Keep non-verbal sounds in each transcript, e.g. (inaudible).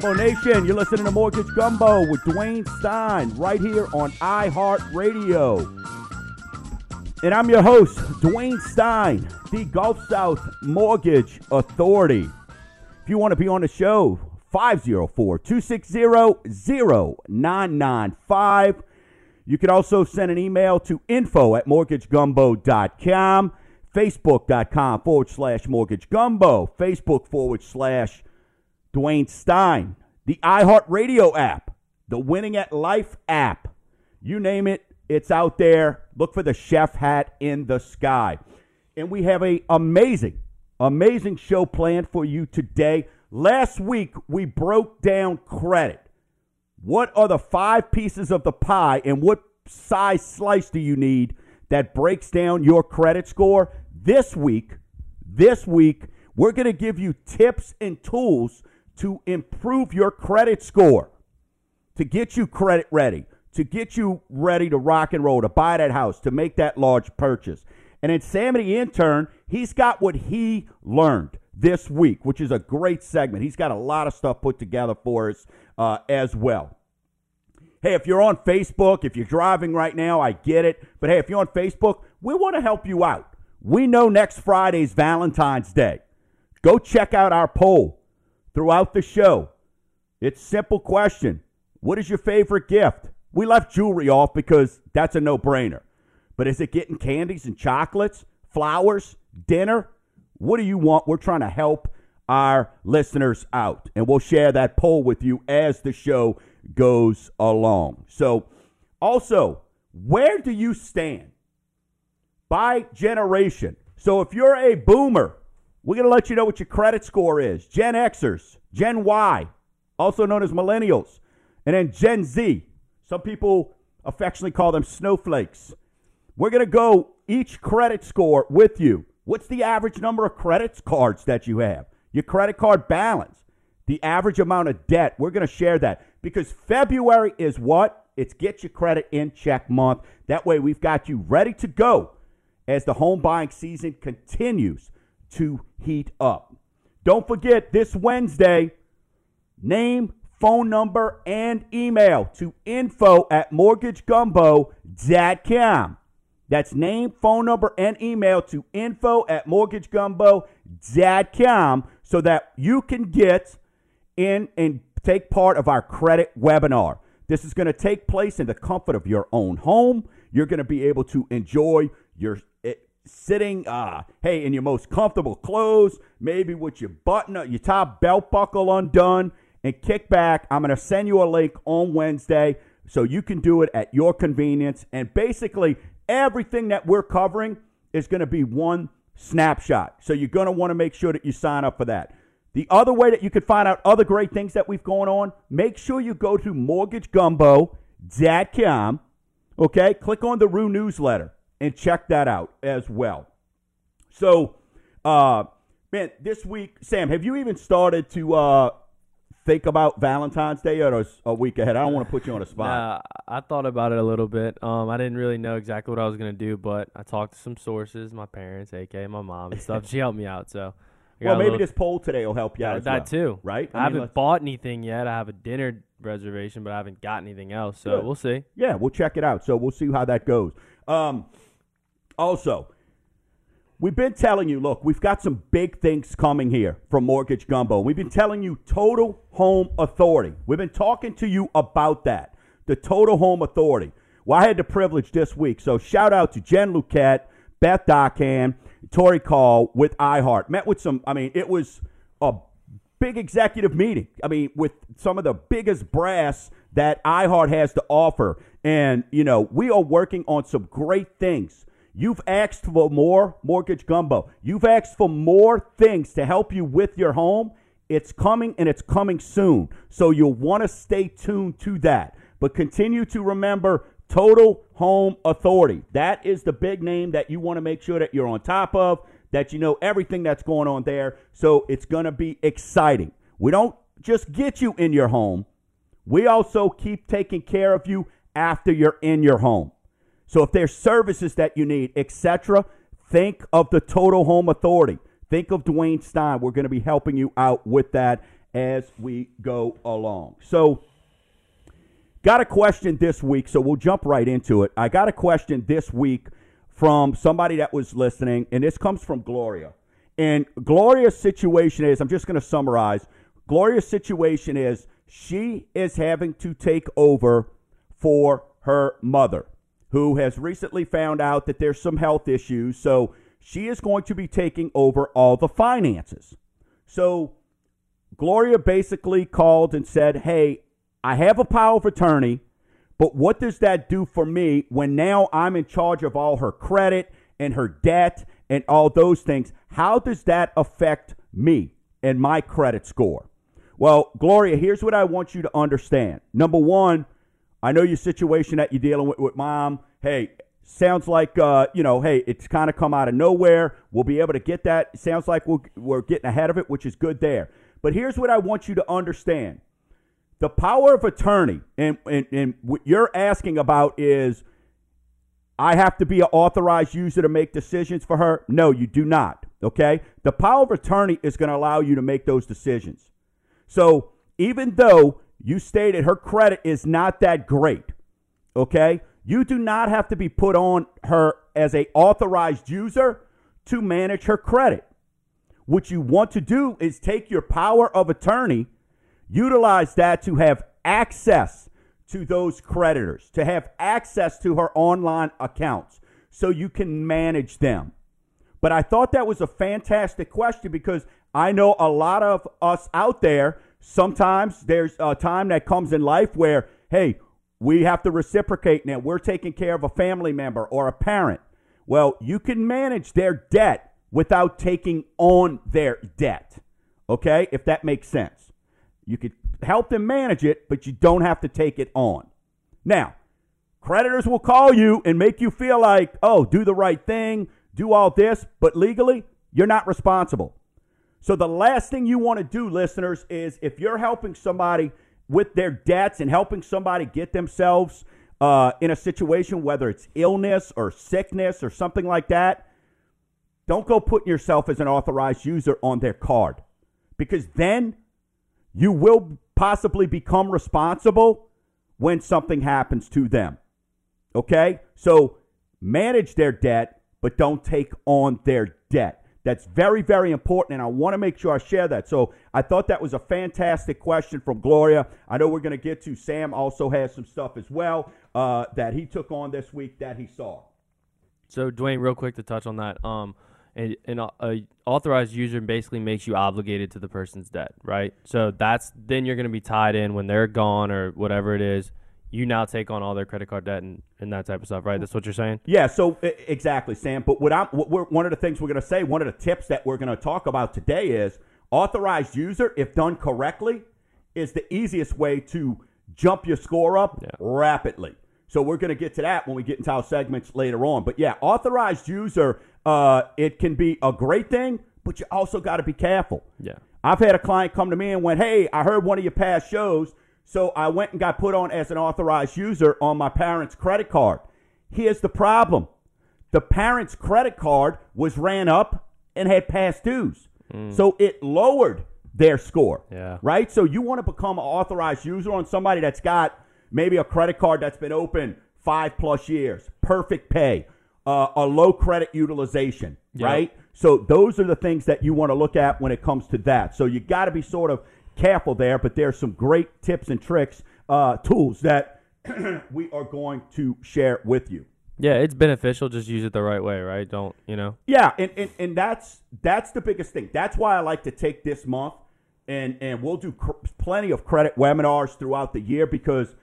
Gumbo Nation, you're listening to Mortgage Gumbo with Dwayne Stein right here on iHeartRadio. And I'm your host, Dwayne Stein, the Gulf South Mortgage Authority. If you want to be on the show, 504 260 0995. You can also send an email to info at mortgagegumbo.com, facebook.com forward slash mortgagegumbo, facebook forward slash Dwayne Stein, the iHeartRadio app, the Winning at Life app. You name it, it's out there. Look for the chef hat in the sky. And we have a amazing, amazing show planned for you today. Last week we broke down credit. What are the five pieces of the pie and what size slice do you need that breaks down your credit score? This week, this week, we're going to give you tips and tools to improve your credit score, to get you credit ready, to get you ready to rock and roll, to buy that house, to make that large purchase. And in Sammy Intern, he's got what he learned this week, which is a great segment. He's got a lot of stuff put together for us uh, as well. Hey, if you're on Facebook, if you're driving right now, I get it. But hey, if you're on Facebook, we want to help you out. We know next Friday's Valentine's Day. Go check out our poll throughout the show. It's simple question. What is your favorite gift? We left jewelry off because that's a no-brainer. But is it getting candies and chocolates, flowers, dinner? What do you want? We're trying to help our listeners out. And we'll share that poll with you as the show goes along. So, also, where do you stand by generation? So, if you're a boomer, we're going to let you know what your credit score is. Gen Xers, Gen Y, also known as millennials, and then Gen Z. Some people affectionately call them snowflakes. We're going to go each credit score with you. What's the average number of credit cards that you have? Your credit card balance, the average amount of debt. We're going to share that because February is what? It's get your credit in check month. That way, we've got you ready to go as the home buying season continues to heat up. Don't forget this Wednesday, name, phone number, and email to info at mortgagegumbo.com. That's name, phone number, and email to info at mortgagegumbo.com so that you can get in and take part of our credit webinar. This is going to take place in the comfort of your own home. You're going to be able to enjoy your eh, sitting, uh, hey, in your most comfortable clothes, maybe with your button, your top belt buckle undone, and kick back. I'm going to send you a link on Wednesday so you can do it at your convenience. And basically, everything that we're covering is going to be one snapshot. So you're going to want to make sure that you sign up for that. The other way that you can find out other great things that we've going on, make sure you go to mortgagegumbo.com. Okay, click on the Roux newsletter and check that out as well. So, uh, man, this week, Sam, have you even started to uh, think about Valentine's Day or a week ahead? I don't want to put you on a spot. Nah, I thought about it a little bit. Um, I didn't really know exactly what I was gonna do, but I talked to some sources, my parents, aka my mom and stuff. (laughs) she helped me out, so. Well, maybe little, this poll today will help you out. that well, too, right? I, I mean, haven't bought anything yet. I have a dinner reservation, but I haven't got anything else. So good. we'll see. Yeah, we'll check it out. So we'll see how that goes. Um, also, we've been telling you, look, we've got some big things coming here from Mortgage Gumbo. We've been telling you Total Home Authority. We've been talking to you about that, the Total Home Authority. Well, I had the privilege this week, so shout out to Jen Luquette, Beth Dockham, Tori Call with iHeart. Met with some, I mean, it was a big executive meeting. I mean, with some of the biggest brass that iHeart has to offer. And, you know, we are working on some great things You've asked for more mortgage gumbo. You've asked for more things to help you with your home. It's coming and it's coming soon. So you'll want to stay tuned to that. But continue to remember Total Home Authority. That is the big name that you want to make sure that you're on top of, that you know everything that's going on there. So it's going to be exciting. We don't just get you in your home, we also keep taking care of you after you're in your home. So if there's services that you need, etc., think of the Total Home Authority. Think of Dwayne Stein. We're going to be helping you out with that as we go along. So, got a question this week, so we'll jump right into it. I got a question this week from somebody that was listening, and this comes from Gloria. And Gloria's situation is I'm just going to summarize. Gloria's situation is she is having to take over for her mother, who has recently found out that there's some health issues. So she is going to be taking over all the finances. So Gloria basically called and said, Hey, I have a power of attorney, but what does that do for me when now I'm in charge of all her credit and her debt and all those things? How does that affect me and my credit score? Well, Gloria, here's what I want you to understand. Number one, I know your situation that you're dealing with with mom. Hey, sounds like uh, you know, hey, it's kind of come out of nowhere. We'll be able to get that. Sounds like we're, we're getting ahead of it, which is good there. But here's what I want you to understand: the power of attorney, and and, and what you're asking about is, I have to be an authorized user to make decisions for her. No, you do not. Okay, the power of attorney is going to allow you to make those decisions. So even though you stated her credit is not that great, okay, you do not have to be put on her as a authorized user to manage her credit. What you want to do is take your power of attorney, utilize that to have access to those creditors, to have access to her online accounts so you can manage them. But I thought that was a fantastic question because I know a lot of us out there, sometimes there's a time that comes in life where, hey, we have to reciprocate now. We're taking care of a family member or a parent. Well, you can manage their debt without taking on their debt. Okay? If that makes sense. You could help them manage it, but you don't have to take it on. Now, creditors will call you and make you feel like, oh, do the right thing, do all this, but legally, you're not responsible. So, the last thing you want to do, listeners, is if you're helping somebody with their debts and helping somebody get themselves uh, in a situation, whether it's illness or sickness or something like that, don't go putting yourself as an authorized user on their card because then you will possibly become responsible when something happens to them. Okay? So manage their debt, but don't take on their debt. That's very, very important, and I want to make sure I share that. So I thought that was a fantastic question from Gloria. I know we're going to get to Sam. Also has some stuff as well uh, that he took on this week that he saw. So Dwayne, real quick to touch on that. Um, an a authorized user basically makes you obligated to the person's debt, right? So that's then you're going to be tied in when they're gone or whatever it is. You now take on all their credit card debt and, and that type of stuff, right? That's what you're saying. Yeah. So exactly, Sam. But what I'm what we're, one of the things we're going to say, one of the tips that we're going to talk about today is authorized user, if done correctly, is the easiest way to jump your score up yeah. rapidly. So we're going to get to that when we get into our segments later on. But yeah, authorized user uh, it can be a great thing, but you also got to be careful. Yeah. I've had a client come to me and went, Hey, I heard one of your past shows. So I went and got put on as an authorized user on my parents' credit card. Here's the problem the parents' credit card was ran up and had past dues. Mm. So it lowered their score. Yeah. Right? So you want to become an authorized user on somebody that's got maybe a credit card that's been open five plus years, perfect pay, uh, a low credit utilization, yep. right? So those are the things that you want to look at when it comes to that. So you got to be sort of careful there, but there's some great tips and tricks, uh, tools that (clears throat) we are going to share with you. Yeah, it's beneficial. Just use it the right way, right? Don't you know? Yeah, and, and, and that's that's the biggest thing. That's why I like to take this month, and and we'll do cr- plenty of credit webinars throughout the year because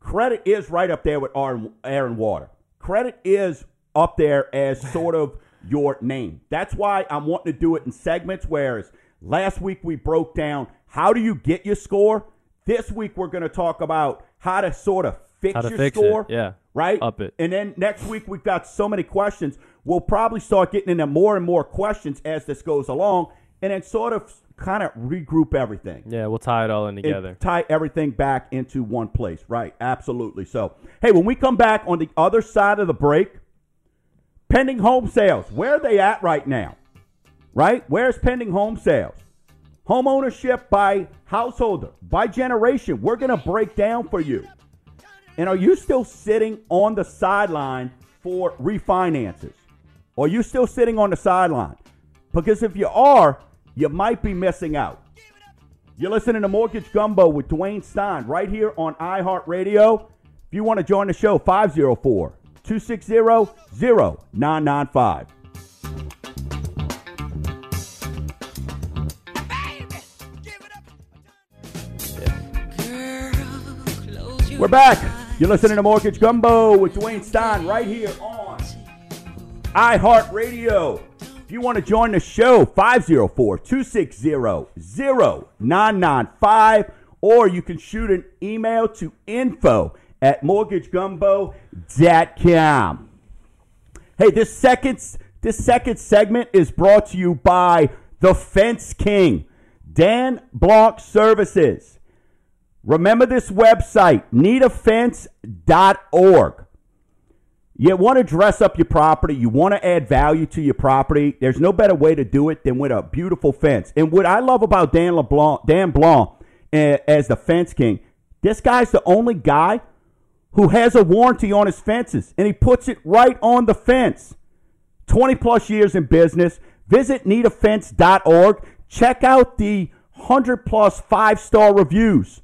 credit is right up there with air and water. Credit is up there as (laughs) sort of your name. That's why I'm wanting to do it in segments. Whereas last week we broke down how do you get your score. This week we're going to talk about how to sort of fix your fix score. It. Yeah. Right? Up it. And then next week we've got so many questions. We'll probably start getting into more and more questions as this goes along and then sort of kind of regroup everything. Yeah, we'll tie it all in together. And tie everything back into one place. Right. Absolutely. So, hey, when we come back on the other side of the break, Pending home sales. Where are they at right now? Right? Where's pending home sales? Home ownership by householder, by generation. We're going to break down for you. And are you still sitting on the sideline for refinances? Are you still sitting on the sideline? Because if you are, you might be missing out. You're listening to Mortgage Gumbo with Dwayne Stein right here on iHeartRadio. If you want to join the show, 504 260 0995. We're back. You're listening to Mortgage Gumbo with Dwayne Stein right here on iHeartRadio. If you want to join the show, 504 260 0995, or you can shoot an email to info at mortgagegumbo.com. Hey, this second, this second segment is brought to you by the Fence King, Dan Block Services. Remember this website, needafence.org. You want to dress up your property, you want to add value to your property. There's no better way to do it than with a beautiful fence. And what I love about Dan LeBlanc, Dan Blanc uh, as the fence king, this guy's the only guy who has a warranty on his fences, and he puts it right on the fence. 20 plus years in business. Visit needafence.org. Check out the 100 plus five star reviews.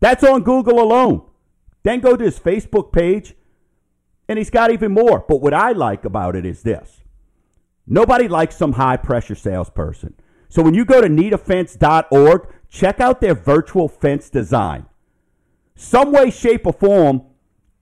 That's on Google alone. Then go to his Facebook page, and he's got even more. But what I like about it is this nobody likes some high pressure salesperson. So when you go to needafence.org, check out their virtual fence design. Some way, shape, or form,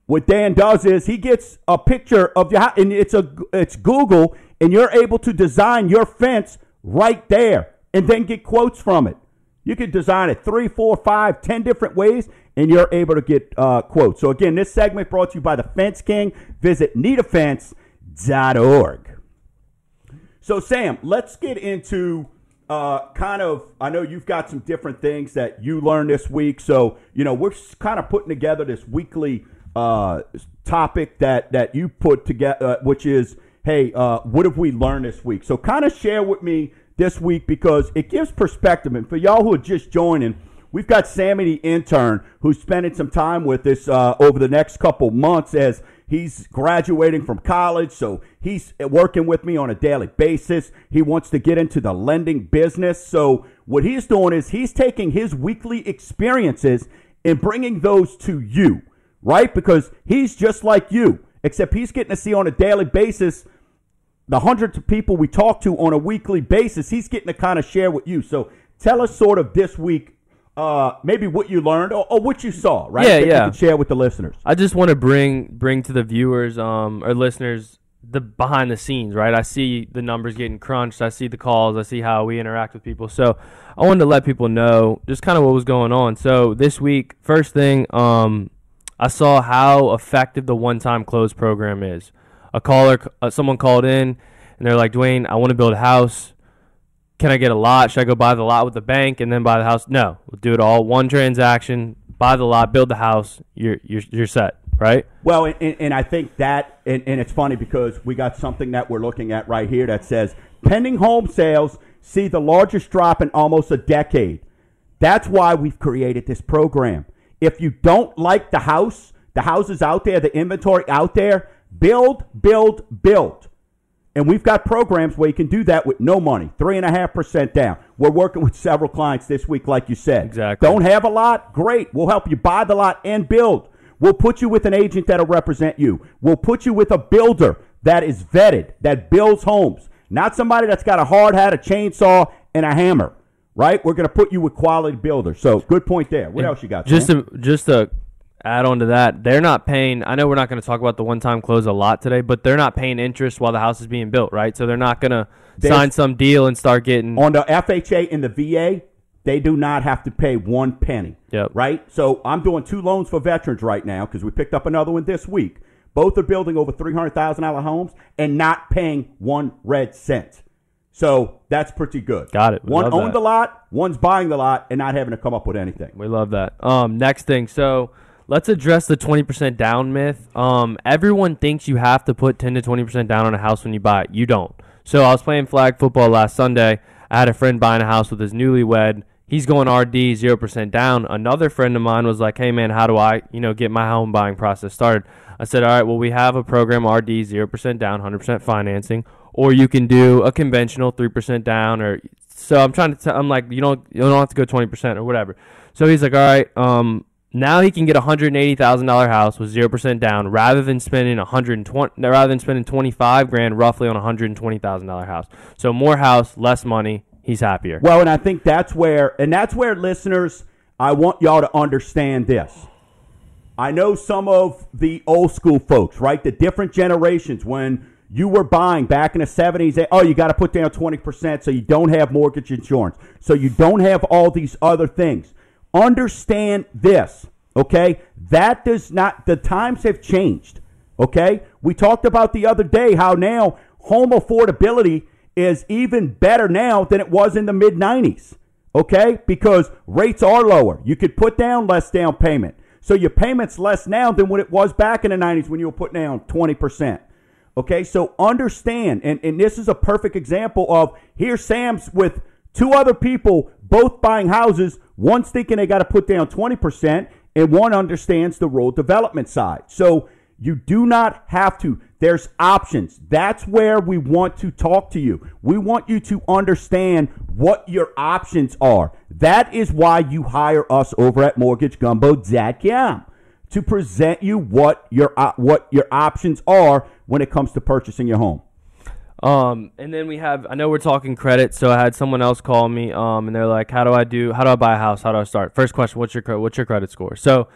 what Dan does is he gets a picture of your and it's a it's Google, and you're able to design your fence right there, and then get quotes from it. You can design it three, four, five, ten different ways, and you're able to get uh, quotes. So again, this segment brought to you by the Fence King. Visit needafence.org. So Sam, let's get into uh, kind of. I know you've got some different things that you learned this week. So you know we're kind of putting together this weekly uh, topic that that you put together, uh, which is, hey, uh, what have we learned this week? So kind of share with me this week because it gives perspective. And for y'all who are just joining, we've got Sammy the intern who's spending some time with us uh, over the next couple months as he's graduating from college. So he's working with me on a daily basis. He wants to get into the lending business. So what he's doing is he's taking his weekly experiences and bringing those to you, right? Because he's just like you, except he's getting to see on a daily basis the hundreds of people we talk to on a weekly basis, he's getting to kind of share with you. So tell us sort of this week, uh, maybe what you learned or, or what you saw, right? Yeah, that yeah. You can share with the listeners. I just want to bring bring to the viewers um, or listeners the behind the scenes, right? I see the numbers getting crunched. I see the calls. I see how we interact with people. So I wanted to let people know just kind of what was going on. So this week, first thing, um, I saw how effective the one-time close program is. A caller, uh, someone called in, and they're like, Dwayne, I want to build a house. Can I get a lot? Should I go buy the lot with the bank and then buy the house? No, we'll do it all one transaction. Buy the lot, build the house. You're you're you're set, right? Well, and, and I think that, and, and it's funny because we got something that we're looking at right here that says pending home sales see the largest drop in almost a decade. That's why we've created this program. If you don't like the house, the houses out there, the inventory out there, build, build, build. And we've got programs where you can do that with no money, three and a half percent down. We're working with several clients this week, like you said. Exactly. Don't have a lot? Great. We'll help you buy the lot and build. We'll put you with an agent that'll represent you. We'll put you with a builder that is vetted, that builds homes, not somebody that's got a hard hat, a chainsaw, and a hammer. Right? We're going to put you with quality builders. So good point there. What And else you got? Just Sam? to just to add on to that, they're not paying. I know we're not going to talk about the one-time close a lot today, but they're not paying interest while the house is being built, right? So they're not going to sign some deal and start getting. on the FHA and the VA, they do not have to pay one penny. Yep. Right? So I'm doing two loans for veterans right now because we picked up another one this week. Both are building over $300,000 homes and not paying one red cent. So that's pretty good. Got it. We One owned that. the lot, one's buying the lot, and not having to come up with anything. We love that. Um, next thing, so let's address the twenty percent down myth. Um, everyone thinks you have to put ten to twenty percent down on a house when you buy it. You don't. So I was playing flag football last Sunday. I had a friend buying a house with his newlywed. He's going RD zero percent down. Another friend of mine was like, "Hey man, how do I, you know, get my home buying process started?" I said, "All right, well we have a program RD zero percent down, hundred percent financing, or you can do a conventional three percent down, or so I'm trying to. T- I'm like, you don't, you don't have to go twenty percent or whatever." So he's like, "All right, um, now he can get a hundred eighty thousand dollar house with zero percent down, rather than spending a hundred twenty, rather than spending twenty five grand roughly on a hundred twenty thousand dollar house. So more house, less money. He's happier. Well, and I think that's where, and that's where listeners, I want y'all to understand this. I know some of the old school folks, right? The different generations when you were buying back in the 70s, oh, you got to put down 20% so you don't have mortgage insurance, so you don't have all these other things. Understand this, okay? That does not, the times have changed, okay? We talked about the other day how now home affordability is even better now than it was in the mid 90s, okay? Because rates are lower. You could put down less down payment. So your payment's less now than what it was back in the 90s when you were putting down 20%. Okay, so understand, and, and this is a perfect example of here Sam's with two other people both buying houses One's thinking they got to put down 20%, and one understands the rural development side. So you do not have to. There's options. That's where we want to talk to you. We want you to understand what your options are. That is why you hire us over at mortgagegumbo.com to present you what your uh, what your options are when it comes to purchasing your home. Um, and then we have, I know we're talking credit, so I had someone else call me, um, and they're like, how do I do, how do I buy a house? How do I start? First question, what's your, what's your credit score? So,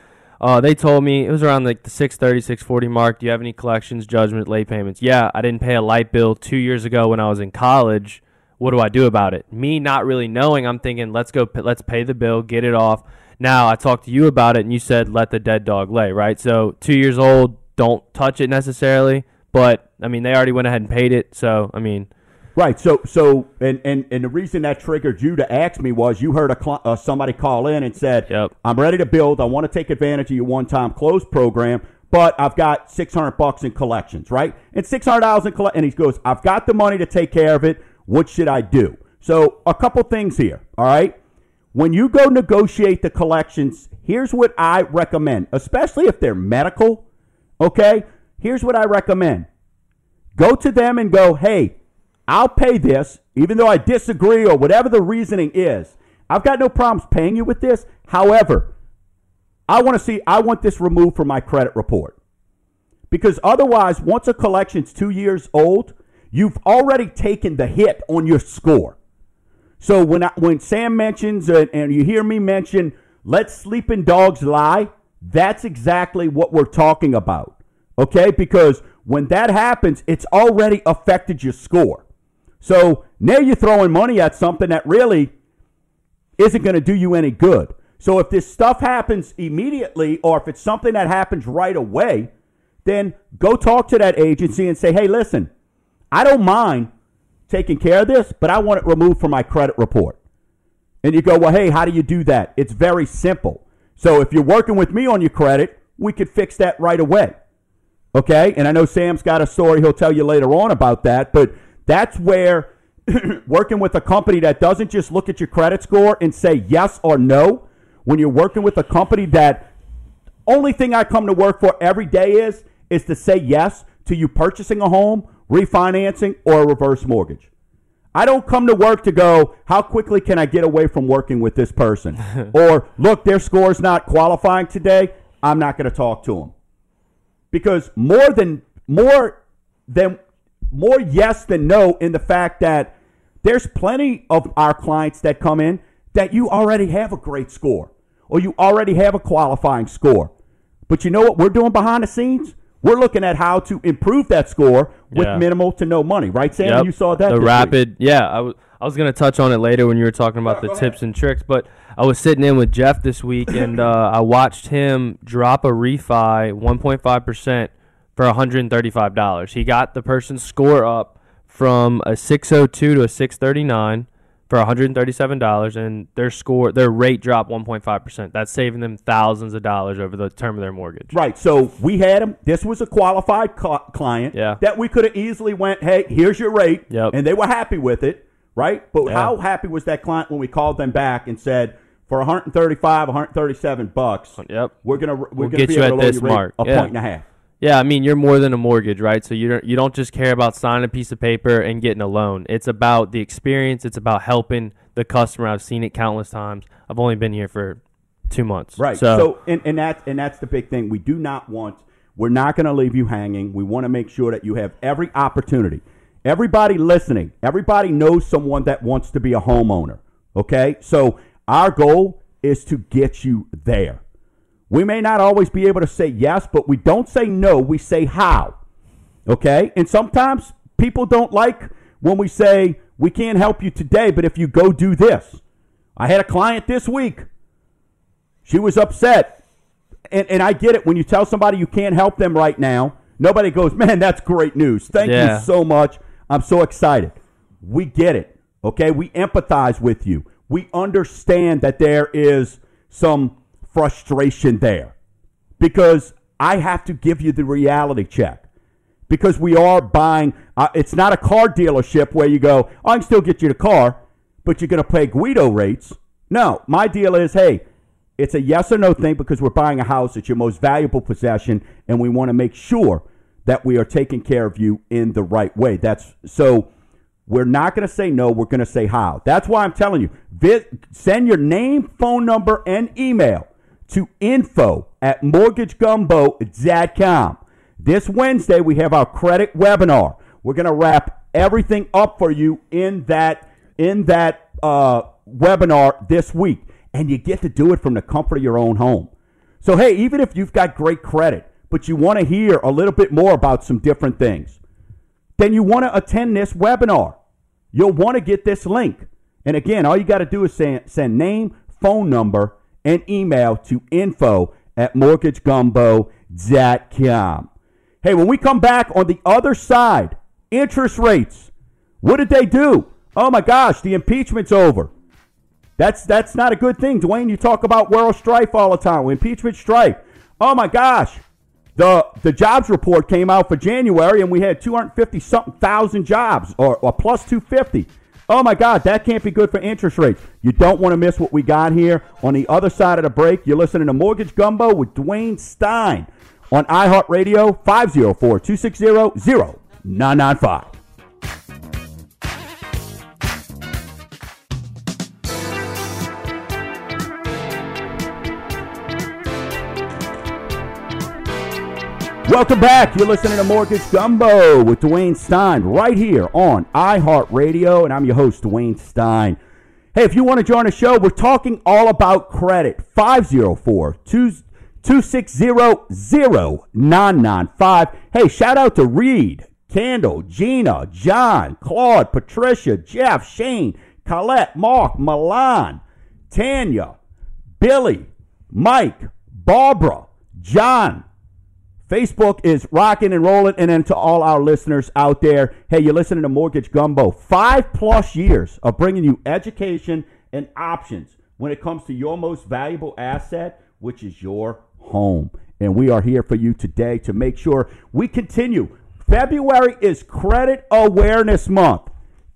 uh, they told me it was around like the 630, 640 mark. Do you have any collections, judgment, late payments? Yeah, I didn't pay a light bill two years ago when I was in college. What do I do about it? Me not really knowing, I'm thinking, let's go, let's pay the bill, get it off. Now I talked to you about it, and you said let the dead dog lay, right? So two years old, don't touch it necessarily. But I mean, they already went ahead and paid it. So I mean, right. So so and and and the reason that triggered you to ask me was you heard a cl- uh, somebody call in and said, yep. "I'm ready to build. I want to take advantage of your one-time close program." But I've got six hundred bucks in collections, right? And six hundred dollars in collect, and he goes, "I've got the money to take care of it. What should I do?" So a couple things here, all right. When you go negotiate the collections, here's what I recommend, especially if they're medical. Okay, Here's what I recommend go to them and go, hey, I'll pay this, even though I disagree or whatever the reasoning is. I've got no problems paying you with this. However, I want to see, I want this removed from my credit report. Because otherwise, once a collection's two years old, you've already taken the hit on your score. So when I, when Sam mentions uh, and you hear me mention, let sleeping dogs lie, that's exactly what we're talking about. Okay? Because when that happens, it's already affected your score. So now you're throwing money at something that really isn't going to do you any good. So if this stuff happens immediately or if it's something that happens right away, then go talk to that agency and say, hey, listen, I don't mind taking care of this, but I want it removed from my credit report. And you go, well, hey, how do you do that? It's very simple. So if you're working with me on your credit, we could fix that right away. Okay? And I know Sam's got a story he'll tell you later on about that, but that's where (clears throat) working with a company that doesn't just look at your credit score and say yes or no, when you're working with a company that only thing I come to work for every day is is to say yes to you purchasing a home, refinancing, or a reverse mortgage. I don't come to work to go, how quickly can I get away from working with this person? (laughs) or, look, their score's not qualifying today. I'm not going to talk to them because more than more than more yes than no in the fact that there's plenty of our clients that come in that you already have a great score or you already have a qualifying score. But you know what we're doing behind the scenes? We're looking at how to improve that score with yeah. minimal to no money, right, Sam? Yep. You saw that. The rapid, week. yeah. I was I was gonna touch on it later when you were talking about the tips ahead. and tricks, but I was sitting in with Jeff this week and uh, (coughs) I watched him drop a refi 1.5 percent for 135 dollars. He got the person's score up from a 602 to a 639 for $137 and their score their rate dropped 1.5%. That's saving them thousands of dollars over the term of their mortgage. Right. So we had them. this was a qualified client yeah. that we could have easily went, "Hey, here's your rate." Yep. And they were happy with it. right? But Yeah. how happy was that client when we called them back and said, for 135, 137 bucks, Yep. we're gonna we're We'll gonna get be you able at to lower this your rate mark. a Yeah. point and a half. Yeah, I mean, you're more than a mortgage, right? So you don't you don't just care about signing a piece of paper and getting a loan. It's about the experience. It's about helping the customer. I've seen it countless times. I've only been here for two months. Right. So, So, and, and that's and that's the big thing. We do not want. We're not going to leave you hanging. We want to make sure that you have every opportunity. Everybody listening, everybody knows someone that wants to be a homeowner. Okay. So our goal is to get you there. We may not always be able to say yes, but we don't say no. We say how. Okay. And sometimes people don't like when we say we can't help you today, but if you go do this. I had a client this week. She was upset. And, and I get it. When you tell somebody you can't help them right now, nobody goes, man, that's great news. Thank Yeah. you so much. I'm so excited. We get it. Okay. We empathize with you. We understand that there is some frustration there because I have to give you the reality check. Because we are buying, uh, it's not a car dealership where you go, I can still get you the car, but you're going to pay Guido rates. No, my deal is, hey, it's a yes or no thing because we're buying a house. It's your most valuable possession, and we want to make sure that we are taking care of you in the right way. That's so. We're not going to say no. We're going to say how. That's why I'm telling you. Send your name, phone number, and email to info at mortgagegumbo.com. This Wednesday, we have our credit webinar. We're going to wrap everything up for you in that in that uh, webinar this week, and you get to do it from the comfort of your own home. So, hey, even if you've got great credit, but you want to hear a little bit more about some different things, then you want to attend this webinar. You'll want to get this link. And again, all you got to do is send, send name, phone number, and email to info at mortgagegumbo.com. Hey, when we come back on the other side, interest rates. What did they do? Oh my gosh, the impeachment's over. That's that's not a good thing, Dwayne. You talk about world strife all the time. Impeachment strife. Oh my gosh, the the jobs report came out for January, and we had 250 something thousand jobs, or, or plus 250. Oh my God, that can't be good for interest rates. You don't want to miss what we got here on the other side of the break. You're listening to Mortgage Gumbo with Dwayne Stein on iHeartRadio 504 260 0995. Welcome back. You're listening to Mortgage Gumbo with Dwayne Stein right here on iHeartRadio, and I'm your host, Dwayne Stein. Hey, if you want to join the show, we're talking all about credit. 504 260 0995. Hey, shout out to Reed, Candle, Gina, John, Claude, Patricia, Jeff, Shane, Colette, Mark, Milan, Tanya, Billy, Mike, Barbara, John, Facebook is rocking and rolling. And then to all our listeners out there, hey, you're listening to Mortgage Gumbo. Five plus years of bringing you education and options when it comes to your most valuable asset, which is your home. And we are here for you today to make sure we continue. February is Credit Awareness Month.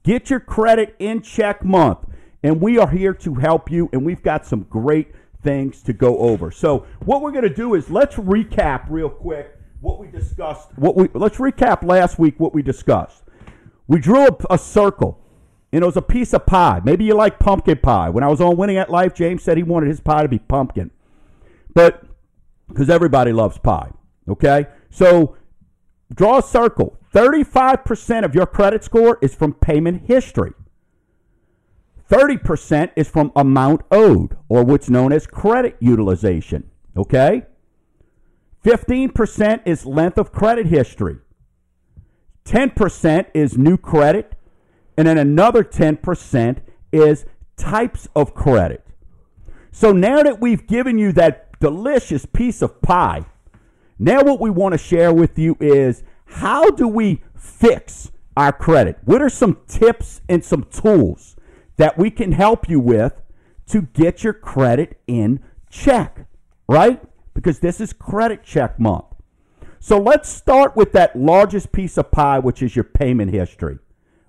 Get your credit in check month. And we are here to help you. And we've got some great things to go over. So what we're going to do is let's recap real quick what we discussed. What we let's recap last week what we discussed. We drew a, a circle, and it was a piece of pie. Maybe you like pumpkin pie. When I was on Winning at Life, James said he wanted his pie to be pumpkin, but because everybody loves pie. Okay, so draw a circle. Thirty-five percent of your credit score is from payment history. 30% is from amount owed, or what's known as credit utilization. Okay? 15% is length of credit history. 10% is new credit. And then another 10% is types of credit. So now that we've given you that delicious piece of pie, now what we want to share with you is how do we fix our credit? What are some tips and some tools? That we can help you with to get your credit in check, right? Because this is credit check month. So let's start with that largest piece of pie, which is your payment history.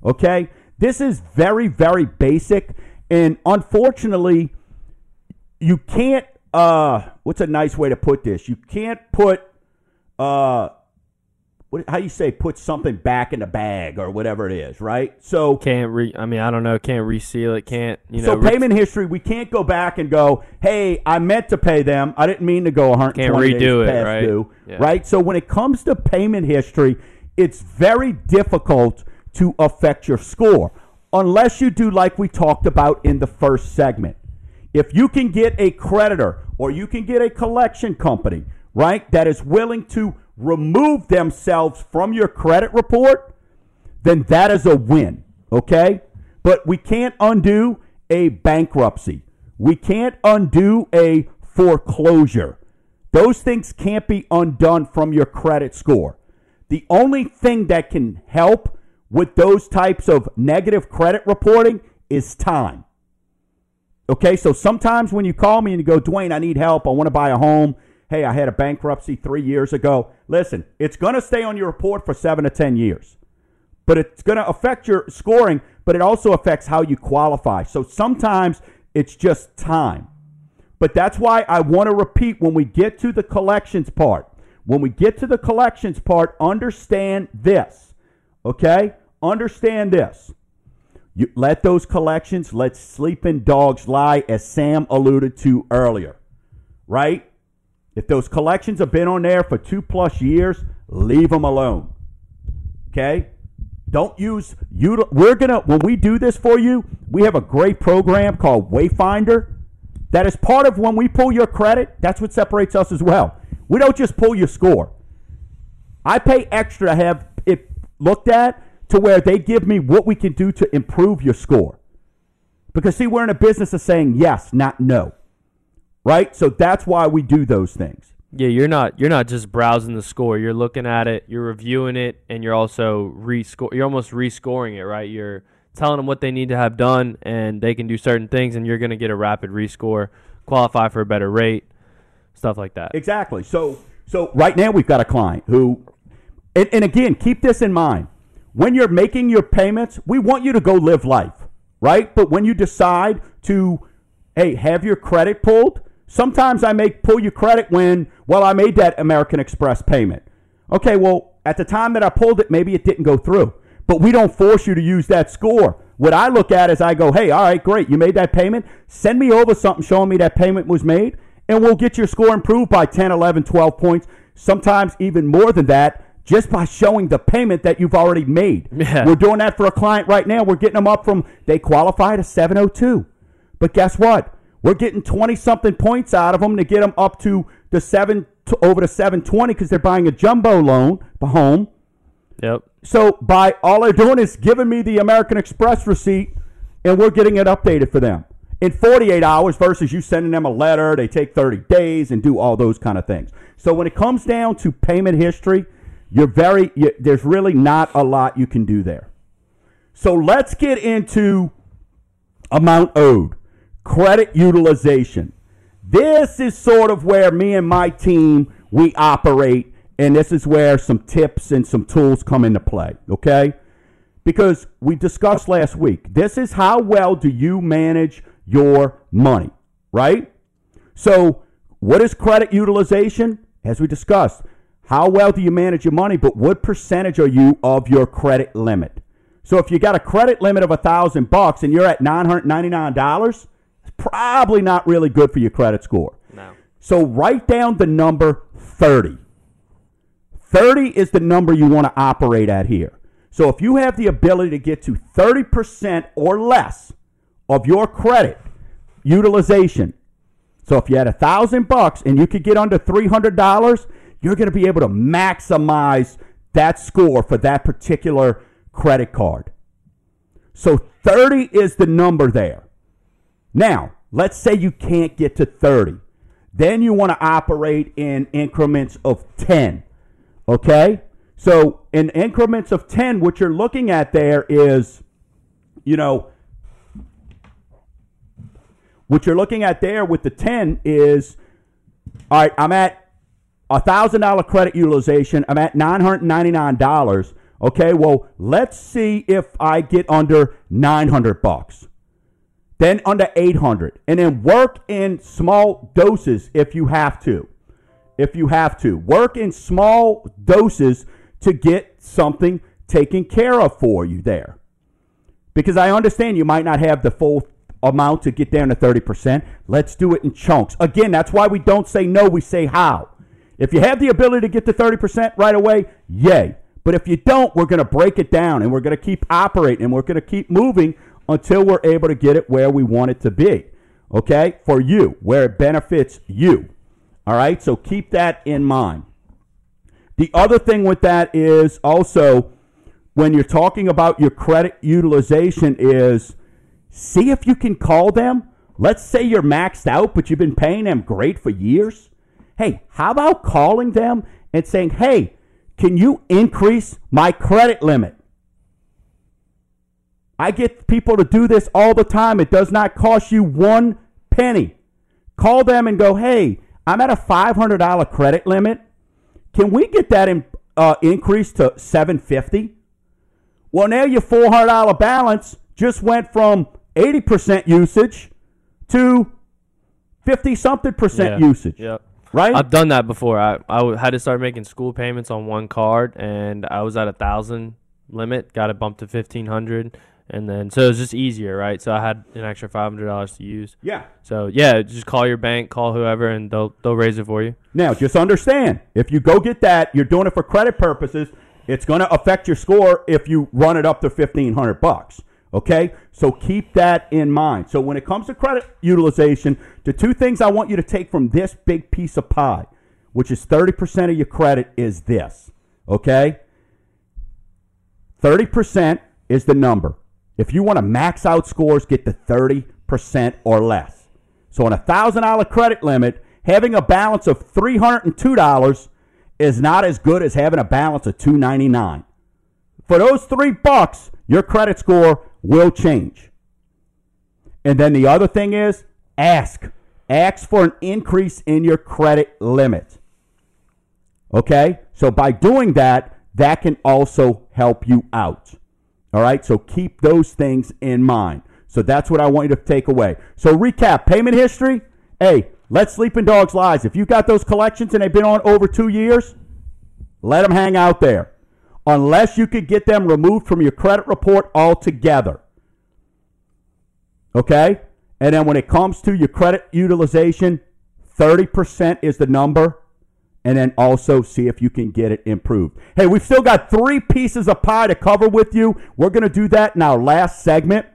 Okay? This is very, very basic. And unfortunately, you can't, uh, what's a nice way to put this? You can't put, uh, what, how you say, put something back in the bag or whatever it is, right? So, Can't re. I mean, I don't know. Can't reseal it. Can't you know? so re- payment history, we can't go back and go, hey, I meant to pay them. I didn't mean to go 120 Can't redo days it, right? due, Yeah. right? So when it comes to payment history, it's very difficult to affect your score unless you do like we talked about in the first segment. If you can get a creditor or you can get a collection company, right, that is willing to remove themselves from your credit report, then that is a win, okay? But we can't undo a bankruptcy. We can't undo a foreclosure. Those things can't be undone from your credit score. The only thing that can help with those types of negative credit reporting is time. Okay, so sometimes when you call me and you go, Dwayne, I need help. I want to buy a home. Hey, I had a bankruptcy three years ago. Listen, it's going to stay on your report for seven to 10 years, but it's going to affect your scoring, but it also affects how you qualify. So sometimes it's just time. But that's why I want to repeat when we get to the collections part. When we get to the collections part, understand this. Okay? Understand this. You let those collections, let sleeping dogs lie, as Sam alluded to earlier. Right? If those collections have been on there for two plus years, leave them alone. Okay? Don't use you. We're gonna when we do this for you. We have a great program called Wayfinder. That is part of when we pull your credit. That's what separates us as well. We don't just pull your score. I pay extra to have it looked at to where they give me what we can do to improve your score. Because see, we're in a business of saying yes, not no. Right? So that's why we do those things. Yeah, you're not you're not just browsing the score. You're looking at it, you're reviewing it, and you're also rescore. You're almost rescoring it, right? You're telling them what they need to have done, and they can do certain things, and you're going to get a rapid rescore, qualify for a better rate, stuff like that. Exactly. So so right now we've got a client who and, and again, keep this in mind. When you're making your payments, we want you to go live life, right? But when you decide to hey, have your credit pulled, sometimes I make pull your credit when well, I made that American Express payment. Okay, well, at the time that I pulled it, maybe it didn't go through. But we don't force you to use that score. What I look at is I go, hey, all right, great. You made that payment. Send me over something showing me that payment was made, and we'll get your score improved by 10, 11, 12 points, sometimes even more than that, just by showing the payment that you've already made. Yeah. We're doing that for a client right now. We're getting them up from, they qualify to 702. But guess what? We're getting 20 something points out of them to get them up to the 7 to over to 720 because they're buying a jumbo loan, home. Yep. So by all they're doing is giving me the American Express receipt, and we're getting it updated for them in 48 hours versus you sending them a letter. They take 30 days and do all those kind of things. So when it comes down to payment history, you're very you, there's really not a lot you can do there. So let's get into amount owed, credit utilization. This is sort of where me and my team we operate and this is where some tips and some tools come into play, okay? Because we discussed last week, this is how well do you manage your money, right? So, what is credit utilization? As we discussed, how well do you manage your money, but what percentage are you of your credit limit? So, if you got a credit limit of a thousand bucks and you're at nine hundred ninety nine dollars, probably not really good for your credit score. No. So, write down the number thirty. 30 is the number you want to operate at here. So if you have the ability to get to 30% or less of your credit utilization, so if you had a thousand bucks and you could get under $300, you're going to be able to maximize that score for that particular credit card. So 30 is the number there. Now, let's say you can't get to 30. Then you want to operate in increments of 10. Okay? So in increments of 10, what you're looking at there is, you know, what you're looking at there with the 10 is, all right, I'm at a $1,000 credit utilization. I'm at $999. Okay, well, let's see if I get under 900 bucks. Then under 800 and then work in small doses if you have to. If you have to. Work in small doses to get something taken care of for you there. Because I understand you might not have the full amount to get down to 30%. Let's do it in chunks. Again, that's why we don't say no, we say how. If you have the ability to get to 30% right away, yay. But if you don't, we're going to break it down and we're going to keep operating and we're going to keep moving until we're able to get it where we want it to be. Okay? For you, where it benefits you. All right? So keep that in mind. The other thing with that is also when you're talking about your credit utilization is see if you can call them. Let's say you're maxed out, but you've been paying them great for years. Hey, how about calling them and saying, hey, can you increase my credit limit? I get people to do this all the time. It does not cost you one penny. Call them and go, hey, I'm at a $500 credit limit. Can we get that in, uh, increase to 750 Well, now your $400 balance just went from 80% usage to 50 something percent Yeah. usage. Yep. Right? I've done that before. I, I had to start making school payments on one card, and I was at a thousand limit. Got it bumped to fifteen hundred, and then so it was just easier, right? So I had an extra five hundred dollars to use. yeah. So yeah, just call your bank, call whoever, and they'll they'll raise it for you. Now, just understand if you go get that, you're doing it for credit purposes. It's going to affect your score if you run it up to fifteen hundred bucks. Okay, so keep that in mind. So when it comes to credit utilization, the two things I want you to take from this big piece of pie, which is thirty percent of your credit, is this. Okay, thirty percent is the number. If you want to max out scores, get to thirty percent or less. So on a thousand dollar credit limit, having a balance of three hundred and two dollars is not as good as having a balance of two ninety nine. For those three bucks, your credit score will change. And then the other thing is ask. Ask for an increase in your credit limit. Okay? So by doing that, that can also help you out. All right? So keep those things in mind. So that's what I want you to take away. So recap payment history. Hey, let Sleeping Dogs Lies. If you got those collections and they've been on over two years, let them hang out there. Unless you could get them removed from your credit report altogether. Okay? And then when it comes to your credit utilization, 30% is the number. And then also see if you can get it improved. Hey, we've still got three pieces of pie to cover with you. We're going to do that in our last segment.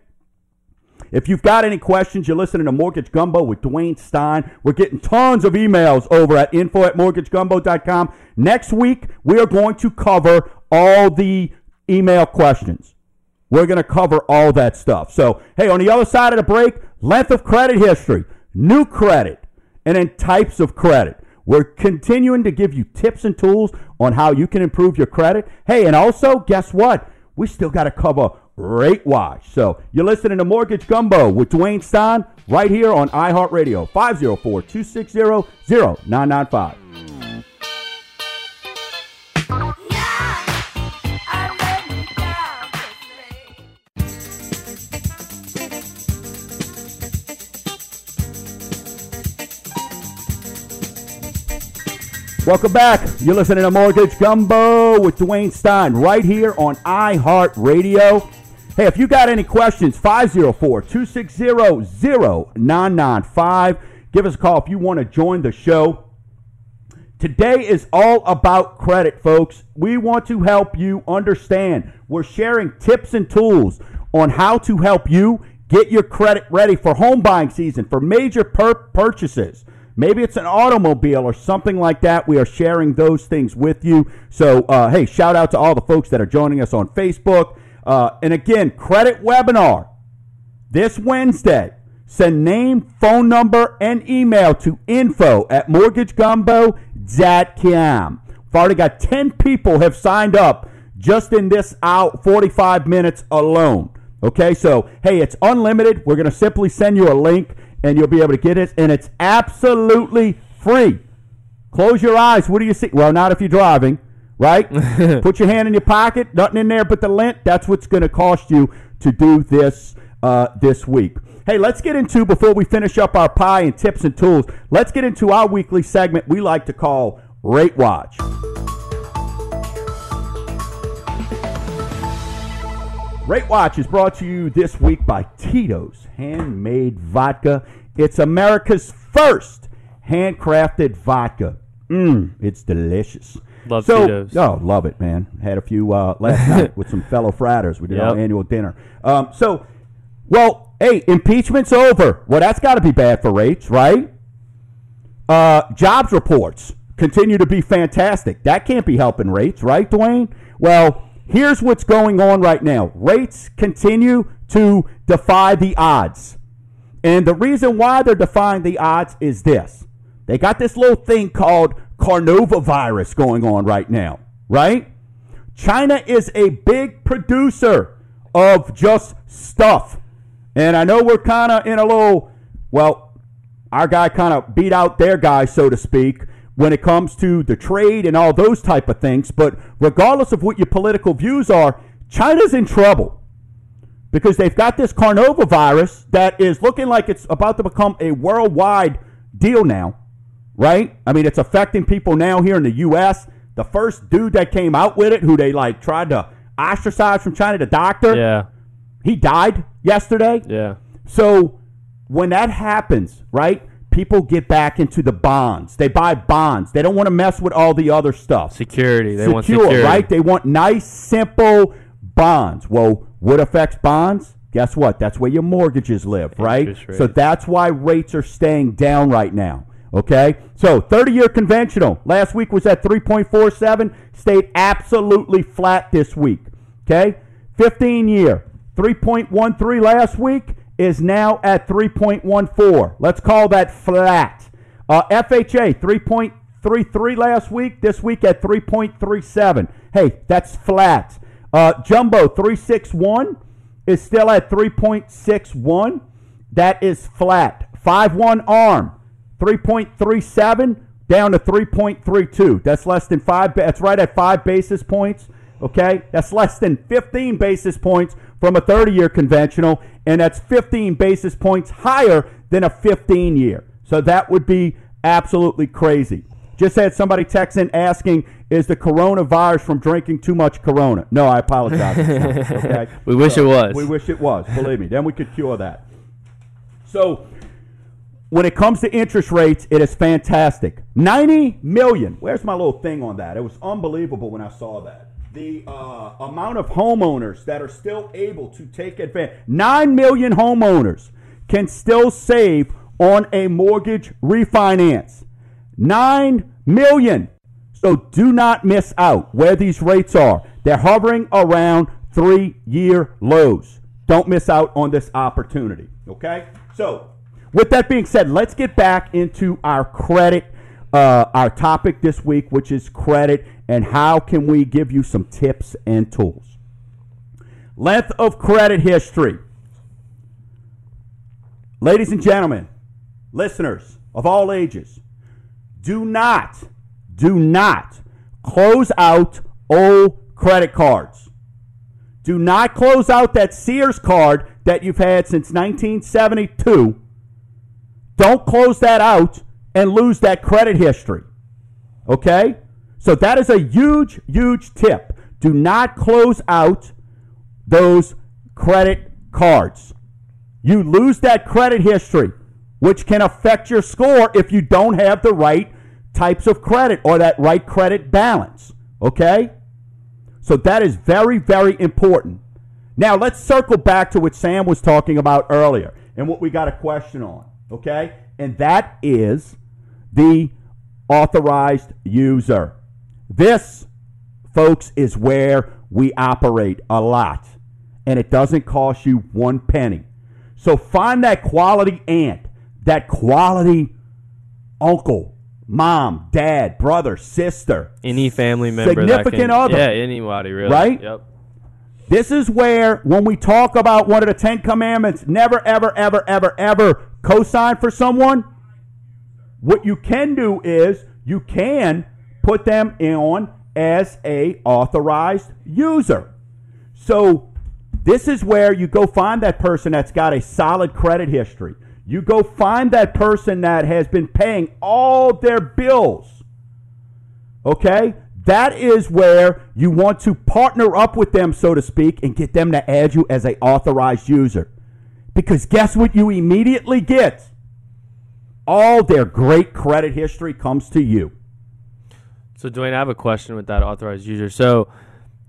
If you've got any questions, you're listening to Mortgage Gumbo with Dwayne Stein. We're getting tons of emails over at info at mortgagegumbo.com. Next week, we are going to cover all the email questions. We're going to cover all that stuff. So, hey, on the other side of the break, length of credit history, new credit, and then types of credit. We're continuing to give you tips and tools on how you can improve your credit. Hey, and also, guess what? We still got to cover rate watch. So, you're listening to Mortgage Gumbo with Dwayne Stein right here on iHeartRadio 504 260 0995. Welcome back. You're listening to Mortgage Gumbo with Dwayne Stein right here on iHeartRadio. Hey, if you got any questions, 504 260 0995. Give us a call if you want to join the show. Today is all about credit, folks. We want to help you understand. We're sharing tips and tools on how to help you get your credit ready for home buying season, for major pur- purchases. Maybe it's an automobile or something like that. We are sharing those things with you. So, uh, hey, shout out to all the folks that are joining us on Facebook. Uh, and again, credit webinar this Wednesday. Send name, phone number, and email to info at mortgagegumbo.com. We've already got 10 people have signed up just in this out 45 minutes alone. Okay, so hey, it's unlimited. We're going to simply send you a link and you'll be able to get it, and it's absolutely free. Close your eyes. What do you see? Well, not if you're driving. right? (laughs) Put your hand in your pocket, nothing in there but the lint. That's what's going to cost you to do this uh, this week. Hey, let's get into before we finish up our pie and tips and tools. Let's get into our weekly segment we like to call Rate Watch. Rate Watch is brought to you this week by Tito's Handmade Vodka. It's America's first handcrafted vodka. Mmm, it's delicious. Love so, Tito's. Oh, love it, man. Had a few uh, last (laughs) night with some fellow fratters. We did our annual dinner. Um, so, well, hey, impeachment's over. Well, that's got to be bad for rates, right? Uh, jobs reports continue to be fantastic. That can't be helping rates, right, Dwayne? Well, here's what's going on right now. Rates continue to defy the odds. And the reason why they're defying the odds is this. They got this little thing called carnovavirus going on right now, right? China is a big producer of just stuff. And I know we're kind of in a little, well, our guy kind of beat out their guy, so to speak, when it comes to the trade and all those type of things. But regardless of what your political views are, China's in trouble because they've got this carnovavirus that is looking like it's about to become a worldwide deal now, right? I mean, it's affecting people now here in the U.S. The first dude that came out with it, who they like tried to ostracize from China, the doctor, Yeah. he died yesterday. Yeah. So when that happens, right? People get back into the bonds. They buy bonds. They don't want to mess with all the other stuff. Security. They Secure, want security. right? They want nice, simple bonds. Well, what affects bonds? Guess what? That's where your mortgages live, right? So that's why rates are staying down right now. Okay? So 30 year conventional last week was at 3.47, stayed absolutely flat this week. Okay? 15 year 3.13 last week is now at 3.14. Let's call that flat. Uh, FHA 3.33 last week, this week at 3.37. Hey, that's flat. Uh, Jumbo 361 is still at 3.61. That is flat. 5-1 arm 3.37 down to 3.32. That's less than five. That's right at five basis points. Okay, that's less than 15 basis points from a 30-year conventional, and that's 15 basis points higher than a 15-year. So that would be absolutely crazy. Just had somebody text in asking, "Is the coronavirus from drinking too much Corona?" No, I apologize. Not, (laughs) okay, We wish it was. we wish it was. Believe me, then we could cure that. So when it comes to interest rates, it is fantastic. 90 million. Where's my little thing on that? It was unbelievable when I saw that. The uh, amount of homeowners that are still able to take advantage. 9 million homeowners can still save on a mortgage refinance. 9 million. So do not miss out where these rates are. They're hovering around three year lows. Don't miss out on this opportunity. Okay? So, with that being said, let's get back into our credit, uh, our topic this week, which is credit and how can we give you some tips and tools. Length of credit history. Ladies and gentlemen, listeners of all ages, do not, do not close out old credit cards. Do not close out that Sears card that you've had since 1972. Don't close that out and lose that credit history. Okay? So that is a huge, huge tip. Do not close out those credit cards. You lose that credit history, which can affect your score if you don't have the right types of credit or that right credit balance. Okay? So that is very, very important. Now let's circle back to what Sam was talking about earlier and what we got a question on. Okay? And that is the authorized user. This, folks, is where we operate a lot. And it doesn't cost you one penny. So find that quality aunt, that quality uncle, mom, dad, brother, sister. Any family member, Significant can, other. yeah, anybody really, Right? Yep. This is where, when we talk about one of the Ten Commandments, never, ever, ever, ever, ever co sign for someone, what you can do is you can put them in on as a authorized user. So this is where you go find that person that's got a solid credit history. You go find that person that has been paying all their bills. Okay? That is where you want to partner up with them, so to speak, and get them to add you as a authorized user. Because guess what you immediately get? All their great credit history comes to you. So, Dwayne, I have a question with that authorized user. So,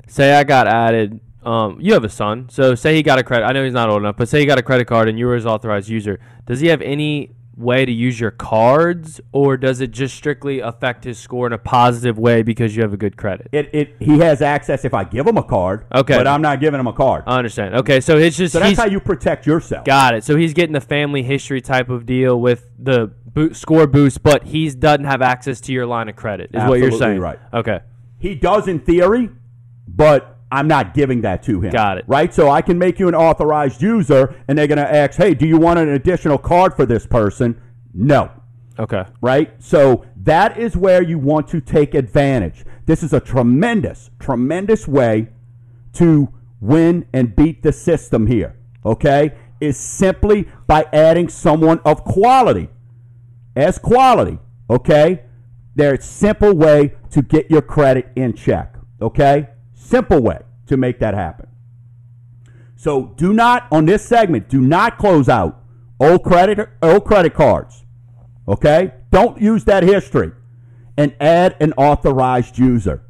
say I got added. Um, you have a son. So, say he got a credit. I know he's not old enough, but say he got a credit card and you were his authorized user. Does he have any way to use your cards, or does it just strictly affect his score in a positive way because you have a good credit? It, it he has access if I give him a card. Okay. But I'm not giving him a card. I understand. Okay, so it's just so that's how you protect yourself. got it. So he's getting the family history type of deal with the bo- score boost, but he doesn't have access to your line of credit. Is what you're saying? right. Okay. He does in theory, but I'm not giving that to him. Got it. Right? So I can make you an authorized user, and they're going to ask, hey, do you want an additional card for this person? No. Okay. Right? So that is where you want to take advantage. This is a tremendous, tremendous way to win and beat the system here. Okay? Is simply by adding someone of quality as quality. Okay? There's a simple way to get your credit in check. Okay? Simple way to make that happen. So do not on this segment, do not close out old credit old credit cards. Okay? Don't use that history and add an authorized user.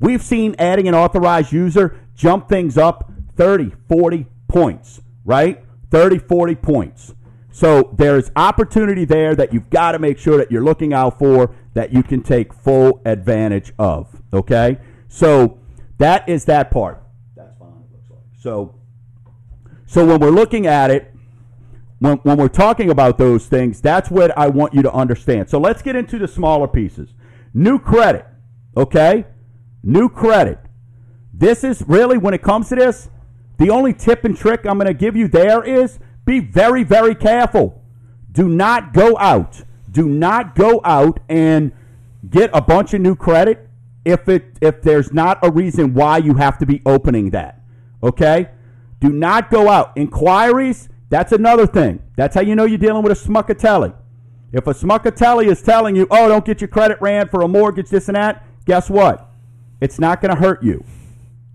We've seen adding an authorized user jump things up 30, 40 points, right? 30, 40 points. So there's opportunity there that you've got to make sure that you're looking out for that you can take full advantage of. Okay? So that is that part. That's fine, it looks like. So so when we're looking at it, when, when we're talking about those things, that's what I want you to understand. So let's get into the smaller pieces. New credit, okay? New credit. This is really, when it comes to this, the only tip and trick I'm going to give you there is be very, very careful. Do not go out. Do not go out and get a bunch of new credit if it if there's not a reason why you have to be opening that. Okay? Do not go out. Inquiries, that's another thing. That's how you know you're dealing with a smuckatelli. If a smuckatelli is telling you, oh, don't get your credit ran for a mortgage, this and that, guess what? It's not going to hurt you.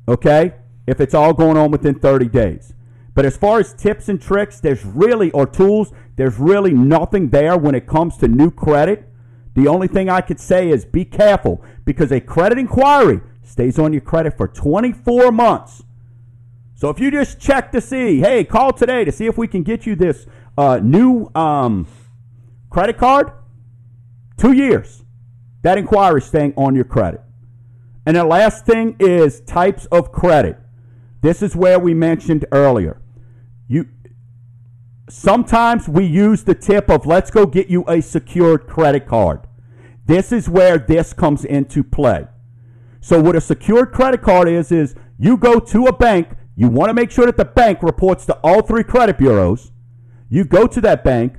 Okay? If it's all going on within 30 days. But as far as tips and tricks, there's really, or tools, there's really nothing there when it comes to new credit. The only thing I could say is be careful because a credit inquiry stays on your credit for 24 months. So if you just check to see, hey, call today to see if we can get you this uh, new um, credit card, two years. That inquiry staying on your credit. And the last thing is types of credit. This is where we mentioned earlier. You sometimes we use the tip of let's go get you a secured credit card. This is where this comes into play. So what a secured credit card is is you go to a bank, you want to make sure that the bank reports to all three credit bureaus. You go to that bank,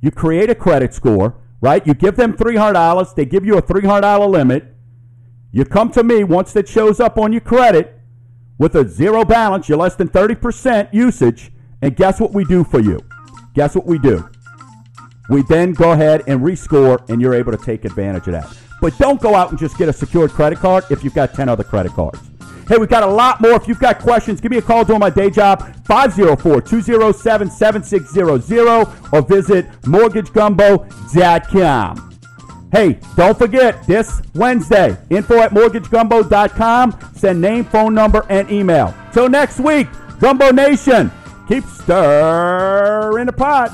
you create a credit score, right? You give them $300, they give you a $300 limit. You come to me once that shows up on your credit with a zero balance, you're less than 30% usage, and guess what we do for you? Guess what we do? We then go ahead and rescore, and you're able to take advantage of that. But don't go out and just get a secured credit card if you've got 10 other credit cards. Hey, we've got a lot more. If you've got questions, give me a call during my day job, 504 207 7600, or visit mortgagegumbo.com. Hey, don't forget this Wednesday, info at mortgagegumbo.com. Send name, phone number, and email. Till next week, Gumbo Nation, keep stirring the pot.